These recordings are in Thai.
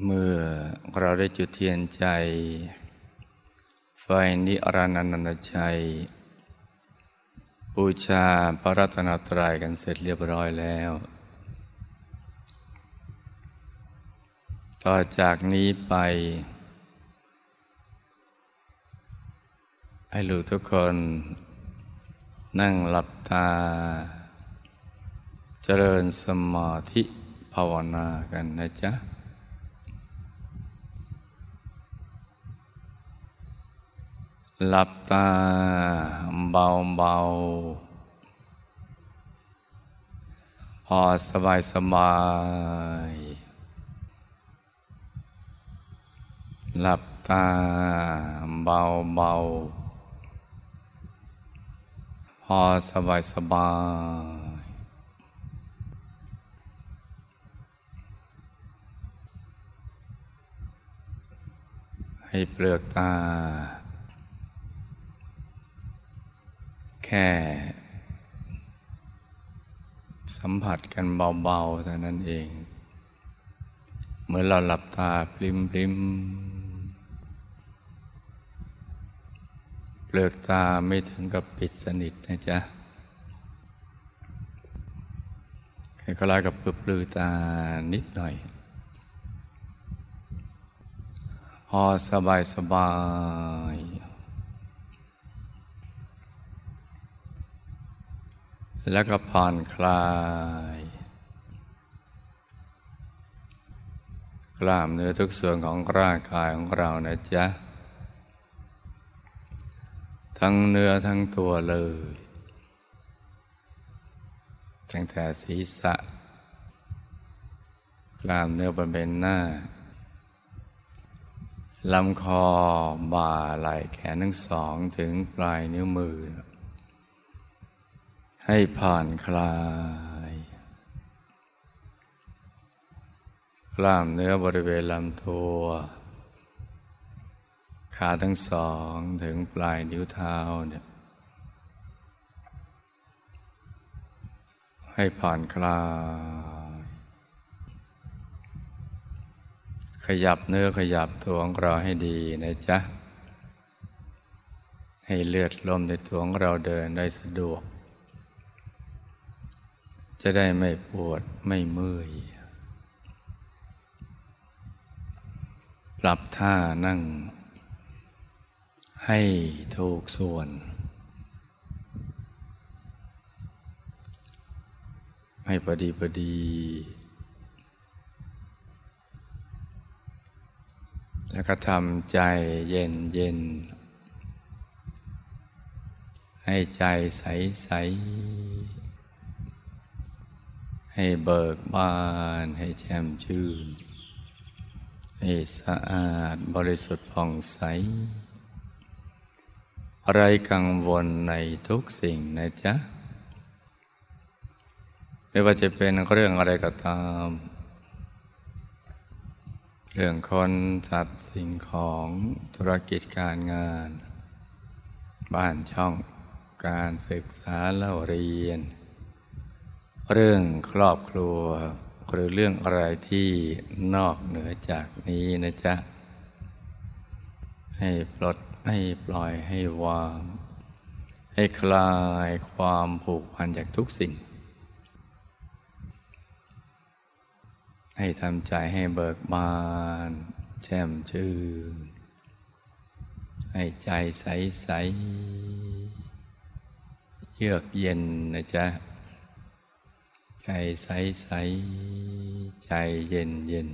เมื่อเราได้จุดเทียนใจ ไฟนิรันดรชัยบูชาพระรัตนตรัยกันเสร็จเรียบร้อยแล้ว ต่อจากนี้ไป ให้ลูกทุกคน นั่งหลับตา เจริญสมาธิภาวนากันนะจ๊ะ หลับตาเบาเบาพอสบายสบาย หลับตาเบาเบาพอสบายสบาย ให้เปลือกตา แค่สัมผัสกันเบาๆเท่านั้นเอง เหมื่อเราหลับตาพลิมพลิมเปลือกตาไม่ถึงกับปิดสนิทนะจ๊ะแค่ก็ลายกับเปลือตานิดหน่อย พอสบายสบาย แล้วก็ผ่อนคลาย กล้ามเนื้อทุกส่วนของร่างกายของเรานะจ๊ะ ทั้งเนื้อทั้งตัวเลยตั้งแต่ศีรษะ กล้ามเนื้อบริเวณหน้าลำคอบ่าไหล่แขนทั้งสองถึงปลายนิ้วมือ ให้ผ่อนคลาย กล้ามเนื้อบริเวณลำตัว ขาทั้งสองถึงปลายนิ้วเท้าเนี่ยให้ผ่อนคลาย ขยับเนื้อขยับตัวของเราให้ดีนะจ๊ะ ให้เลือดลมในตัวของเราเดินได้สะดวก จะได้ไม่ปวดไม่เมื่อย ปรับท่านั่ง ให้ถูกส่วน ให้พอดีพอดี แล้วก็ทำใจเย็นเย็น ให้ใจใสใส ให้เบิกบาน ให้แช่มชื่น ให้สะอาดบริสุทธิ์ผ่องใสอะไรกังวลในทุกสิ่งนะจ๊ะ ไม่ว่าจะเป็นเรื่องอะไรก็ตาม เรื่องคนสัตว์สิ่งของธุรกิจการงาน บ้านช่องการศึกษาเล่าเรียน เรื่องครอบครัว หรือเรื่องอะไรที่นอกเหนือจากนี้นะจ๊ะ ให้ปลดให้ปล่อยให้วาง ให้คลายความผูกพันจากทุกสิ่ง ให้ทำใจให้เบิกบาน แช่มชื่น ให้ใจใสใสเยือกเย็นนะจ๊ะ ใจใสใสใจเย็นเย็น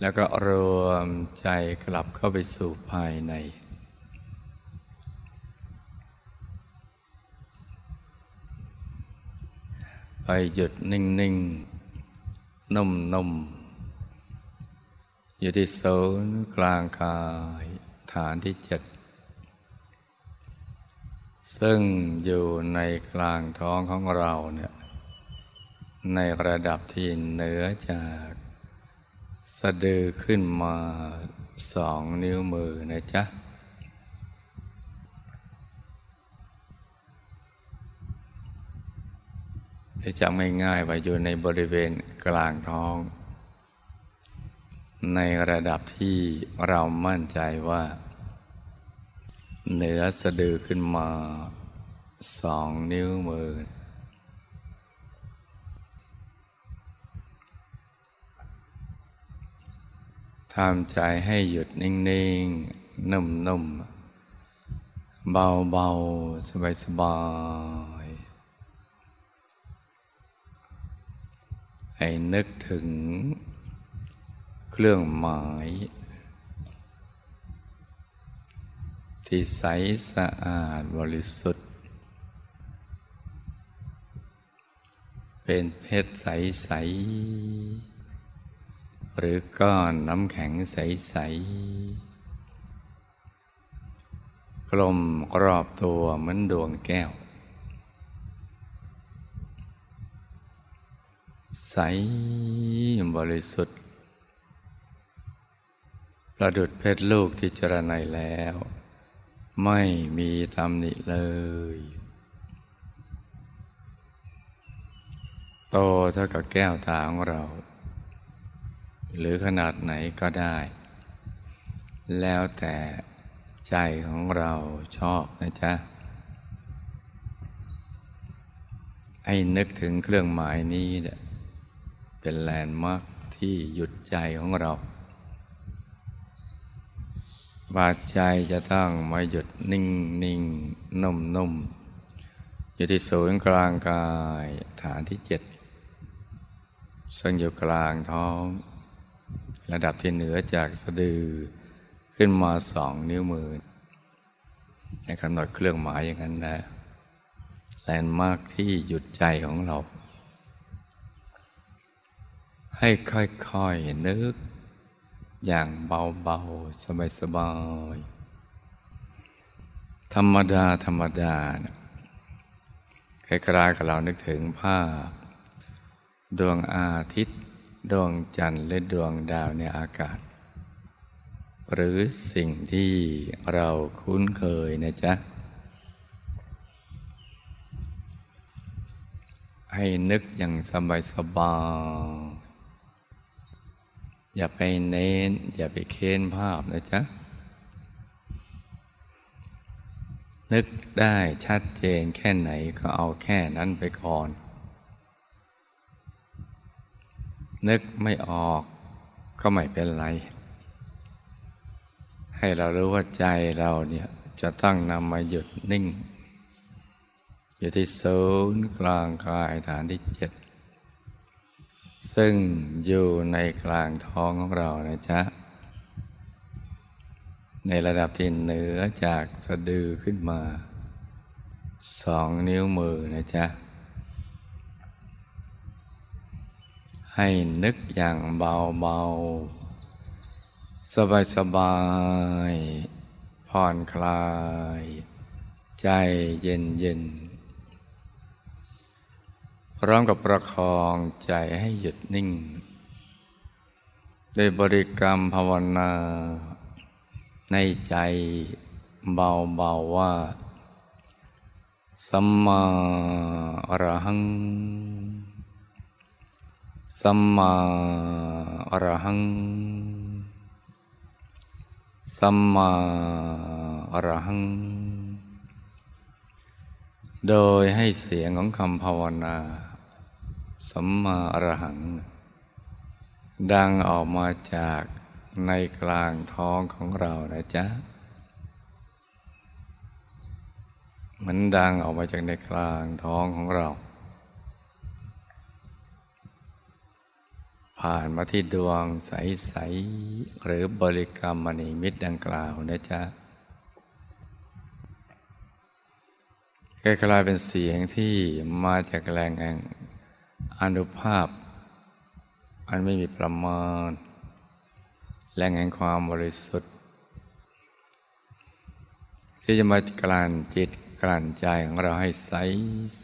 แล้วก็รวมใจกลับเข้าไปสู่ภายใน ไปหยุดนิ่งนิ่งนุ่มนุ่มอยู่ที่ศูนย์กลางกายฐานที่เจ็ด ซึ่งอยู่ในกลางท้องของเราเนี่ยในระดับที่เหนือจากสะดือขึ้นมาสองนิ้วมือนะจ๊ะ จะจำง่ายๆว่าอยู่ในบริเวณกลางท้อง ในระดับที่เรามั่นใจว่า เหนือสะดือขึ้นมาสองนิ้วมือ ทำใจให้หยุดนิ่ง ๆ นุ่ม ๆ เบา ๆ สบาย ๆ ให้นึกถึงเครื่องหมาย ที่ใสสะอาดบริสุทธิ์ เป็นเพชรใสๆหรือก้อนน้ำแข็งใสๆกลมรอบตัวเหมือนดวงแก้ว ใสบริสุทธิ์ประดุดเพชรลูกที่จรนัยแล้ว ไม่มีตำหนิเลย โตเท่ากับแก้วตาของเรา หรือขนาดไหนก็ได้ แล้วแต่ใจของเราชอบนะจ๊ะ ให้นึกถึงเครื่องหมายนี้เป็นแลนด์มาร์คที่หยุดใจของเรา บาดใจจะต้องมาหยุดนิ่งนิ่งนุ่มนุ่มอยู่ที่ศูนย์กลางกายฐานที่เจ็ดซึ่งอยู่กลางท้อง ระดับที่เหนือจากสะดือขึ้นมาสองนิ้วมือในกำหนดเครื่องหมายอย่างนั้นนะแลนด์มาร์กที่หยุดใจของเรา ให้ค่อยๆนึก อย่างเบาๆ สบายๆ ธรรมดา ธรรมดานะคล้ายๆกับเรานึกถึงภาพ ดวงอาทิตย์ ดวงจันทร์และดวงดาวในอากาศ หรือสิ่งที่เราคุ้นเคยนะจ๊ะ ให้นึกอย่างสบายสบาย อย่าไปเน้น อย่าไปเค้นภาพนะจ๊ะ นึกได้ชัดเจนแค่ไหนก็เอาแค่นั้นไปก่อน นึกไม่ออกก็ไม่เป็นไร ให้เรารู้ว่าใจเราเนี่ยจะต้องนำมาหยุดนิ่ง อยู่ที่ศูนย์กลางกายฐานที่เจ็ด ซึ่งอยู่ในกลางท้องของเรานะจ๊ะ ในระดับที่เหนือจากสะดือขึ้นมาสองนิ้วมือนะจ๊ะ ให้นึกอย่างเบาเบาสบายสบายผ่อนคลาย ใจเย็นเย็น พร้อมกับประคองใจให้หยุดนิ่ง ได้บริกรรมภาวนา ในใจเบาๆว่า สัมมาอรหัง สัมมาอรหัง สัมมาอรหัง โดยให้เสียงของคำภาวนา สัมมาอรหัง ดังออกมาจากในกลางท้องของเรานะจ๊ะมันดังออกมาจากในกลางท้องของเรา ผ่านมาที่ดวงใส ๆ หรือบริกรรมมณีมิตรดังกล่าวนะจ๊ะกลายเป็นเสียงที่มาจากแรงแห่ง อนุภาพ อันไม่มีประมาณ แรงแห่งความบริสุทธิ์ ที่จะมากลั่นจิตกลั่นใจของเราให้ใส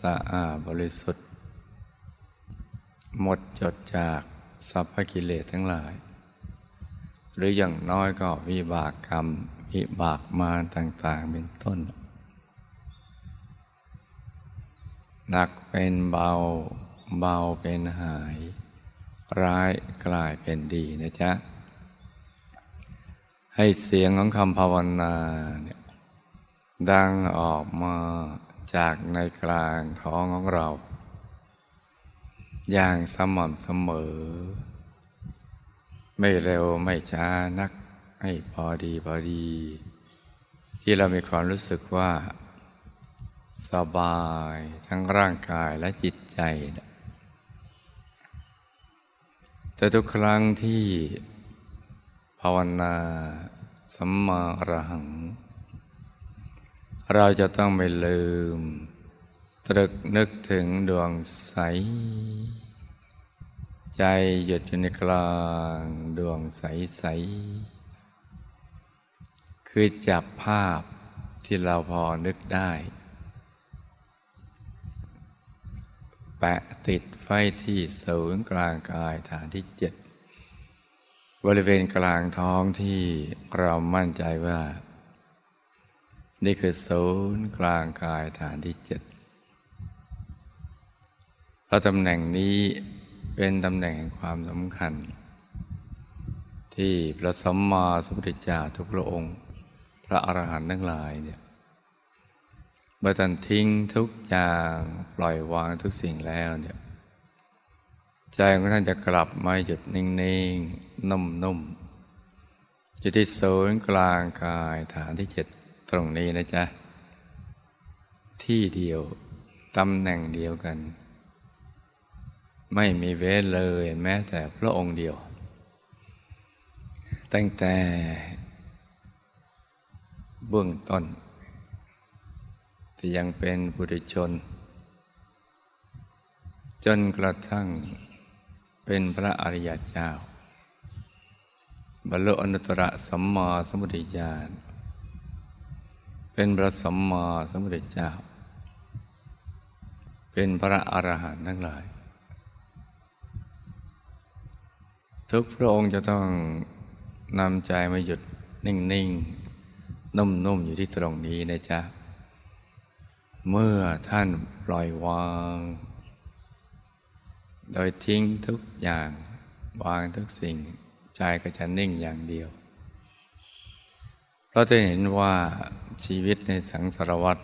สะอาดบริสุทธิ์ หมดจดจากสัพพกิเลสทั้งหลาย หรืออย่างน้อยก็วิบากกรรมวิบากมาต่างๆเป็นต้นหนักเป็นเบา เบาเป็นหาย ร้ายกลายเป็นดีนะจ๊ะ ให้เสียงของคำภาวนาเนี่ยดังออกมาจากในกลางท้องของเรา อย่างสม่ำเสมอ ไม่เร็วไม่ช้านัก ให้พอดีพอดี ที่เรามีความรู้สึกว่า สบายทั้งร่างกายและจิตใจ แต่ทุกครั้งที่ภาวนาสัมมาอรหัง เราจะต้องไม่ลืม ตรึกนึกถึงดวงใส ใจหยุดอยู่ในกลางดวงใสใส คือจับภาพที่เราพอนึกได้ แปะติดไฟที่ศูนย์กลางกายฐานที่เจ็ดบริเวณกลางท้องที่เรามั่นใจว่า นี่คือศูนย์กลางกายฐานที่เจ็ดเพระตำแหน่งนี้เป็นตำแหน่งแห่งความสำคัญ ที่พระสัมมาสัมพุทธเจ้าทุกพระองค์ พระอรหันต์ทั้งหลายเนี่ย เมื่อท่านทิ้งทุกอย่างปล่อยวางทุกสิ่งแล้วเนี่ยใจของท่านจะกลับมาหยุดนิ่งๆ นุ่มๆอยู่ที่ศูนย์กลางกายฐานที่เจ็ดตรงนี้นะจ๊ะ ที่เดียวตำแหน่งเดียวกัน ไม่มีเว้นเลยแม้แต่พระองค์เดียว ตั้งแต่เบื้องต้น ที่ยังเป็นบุตรชน จนกระทั่งเป็นพระอริยเจ้า บรรลุอนุตตรสัมมาสัมพุทธญาณเป็นพระสัมมาสัมพุทธเจ้า เป็นพระอรหันต์ทั้งหลาย ทุกพระองค์จะต้องนำใจมาหยุดนิ่ง ๆ นุ่ม ๆ อยู่ที่ตรงนี้นะจ๊ะ เมื่อท่านปล่อยวาง โดยทิ้งทุกอย่างวางทุกสิ่ง ใจก็จะนิ่งอย่างเดียว เราจะเห็นว่าชีวิตในสังสารวัฏ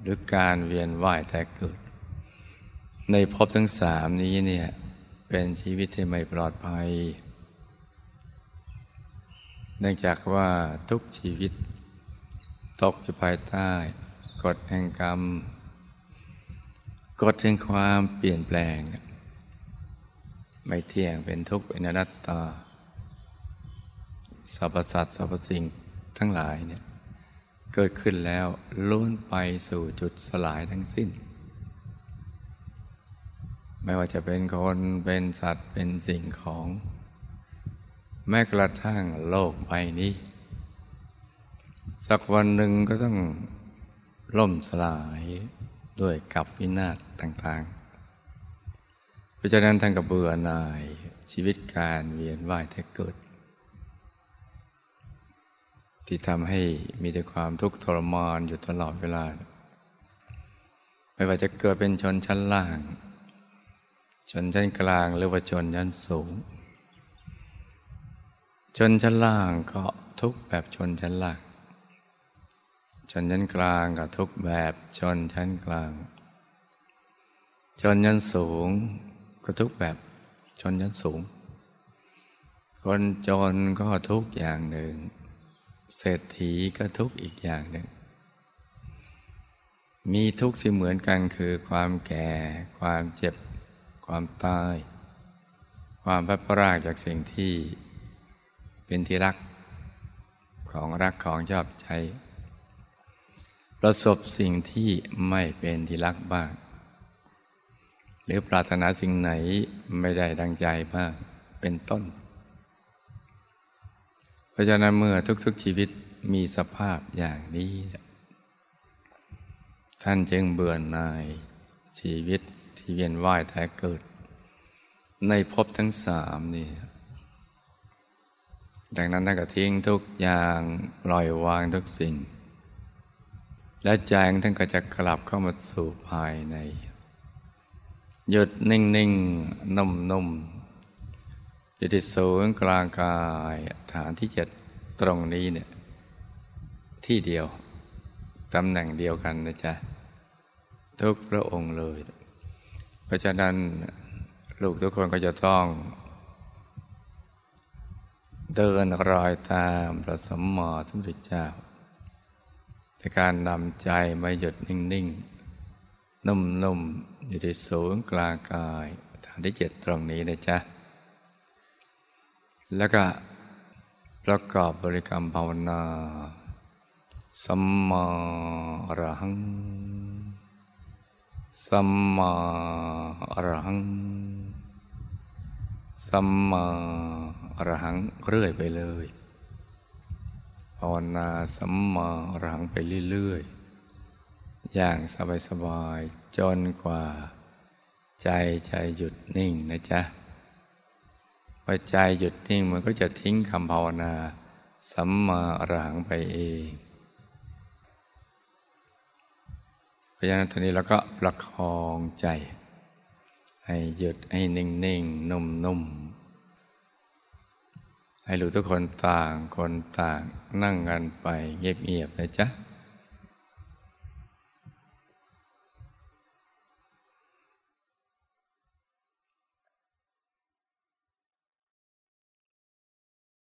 หรือการเวียนว่ายแต่เกิด ในภพทั้งสามนี้เนี่ยเป็นชีวิตที่ไม่ปลอดภัย เนื่องจากว่าทุกชีวิต ตกอยู่ภายใต้ กฎแห่งกรรม กฎแห่งความเปลี่ยนแปลง ไม่เที่ยงเป็นทุกข์เป็นอนัตตาสรรพสัตว์สรรพสิ่งทั้งหลายเนี่ยเกิดขึ้นแล้วล้วนไปสู่จุดสลายทั้งสิ้น ไม่ว่าจะเป็นคนเป็นสัตว์เป็นสิ่งของ แม้กระทั่งโลกใบนี้ สักวันหนึ่งก็ต้อง ล่มสลายด้วยกับวินาศต่างๆ เพราะฉะนั้นท่านกับเบื่อหน่ายชีวิตการเวียนว่ายแต่เกิด ที่ทำให้มีแต่ความทุกข์ทรมานอยู่ตลอดเวลา ไม่ว่าจะเกิดเป็นชนชั้นล่าง ชนชั้นกลางหรือว่าชนชั้นสูง ชนชั้นล่างก็ทุกแบบชนชั้นล่าง ชนชั้นกลางกับทุกแบบชนชั้นกลาง ชนชั้นสูงก็ทุกแบบชนชั้นสูง คนจนก็ทุกอย่างหนึ่ง เศรษฐีก็ทุกอีกอย่างหนึ่ง มีทุกที่เหมือนกันคือความแก่ ความเจ็บ ความตาย ความพัดพรากจากสิ่งที่เป็นที่รักของรักของชอบใจ ประสบสิ่งที่ไม่เป็นที่รักบ้าง หรือปรารถนาสิ่งไหนไม่ได้ดังใจบ้างเป็นต้น เพราะฉะนั้นเมื่อทุกๆชีวิตมีสภาพอย่างนี้ ท่านจึงเบื่อหน่ายชีวิตที่เวียนว่ายแต่เกิด ในภพทั้งสามนี่ดังนั้นท่านก็ทิ้งทุกอย่างปล่อยวางทุกสิ่ง และใจของท่านก็จะกลับเข้ามาสู่ภายใน หยุดนิ่งนิ่งนุ่มนุ่มอยู่ที่ศูนย์กลางกายฐานที่เจ็ดตรงนี้เนี่ยที่เดียว ตำแหน่งเดียวกันนะจ๊ะ ทุกพระองค์เลย เพราะฉะนั้นลูกทุกคนก็จะต้อง เดินรอยตามพระสัมมาสัมพุทธเจ้า ในการนำใจมาหยุดนิ่งๆ นุ่มๆ อยู่ที่ศูนย์กลางกายฐานที่เจ็ดตรงนี้นะจ๊ะ แล้วก็ประกอบบริกรรมภาวนาสัมมาอรหัง สัมมาอรหัง สัมมาอรหังเรื่อยไปเลย ภาวนาสัมมาอรหังไปเรื่อยๆ อย่างสบายๆ จนกว่า ใจใจหยุดนิ่งนะจ๊ะพอใจหยุดนิ่งมันก็จะทิ้งคำภาวนา สัมมาอรหังไปเองเพราะฉะนั้นตอนนี้เราก็ประคองใจ ให้หยุดให้นิ่งนิ่งนุ่มนุ่ม ให้รู้ทุกคนต่างคนต่างนั่งกันไปเงียบๆนะจ๊ะ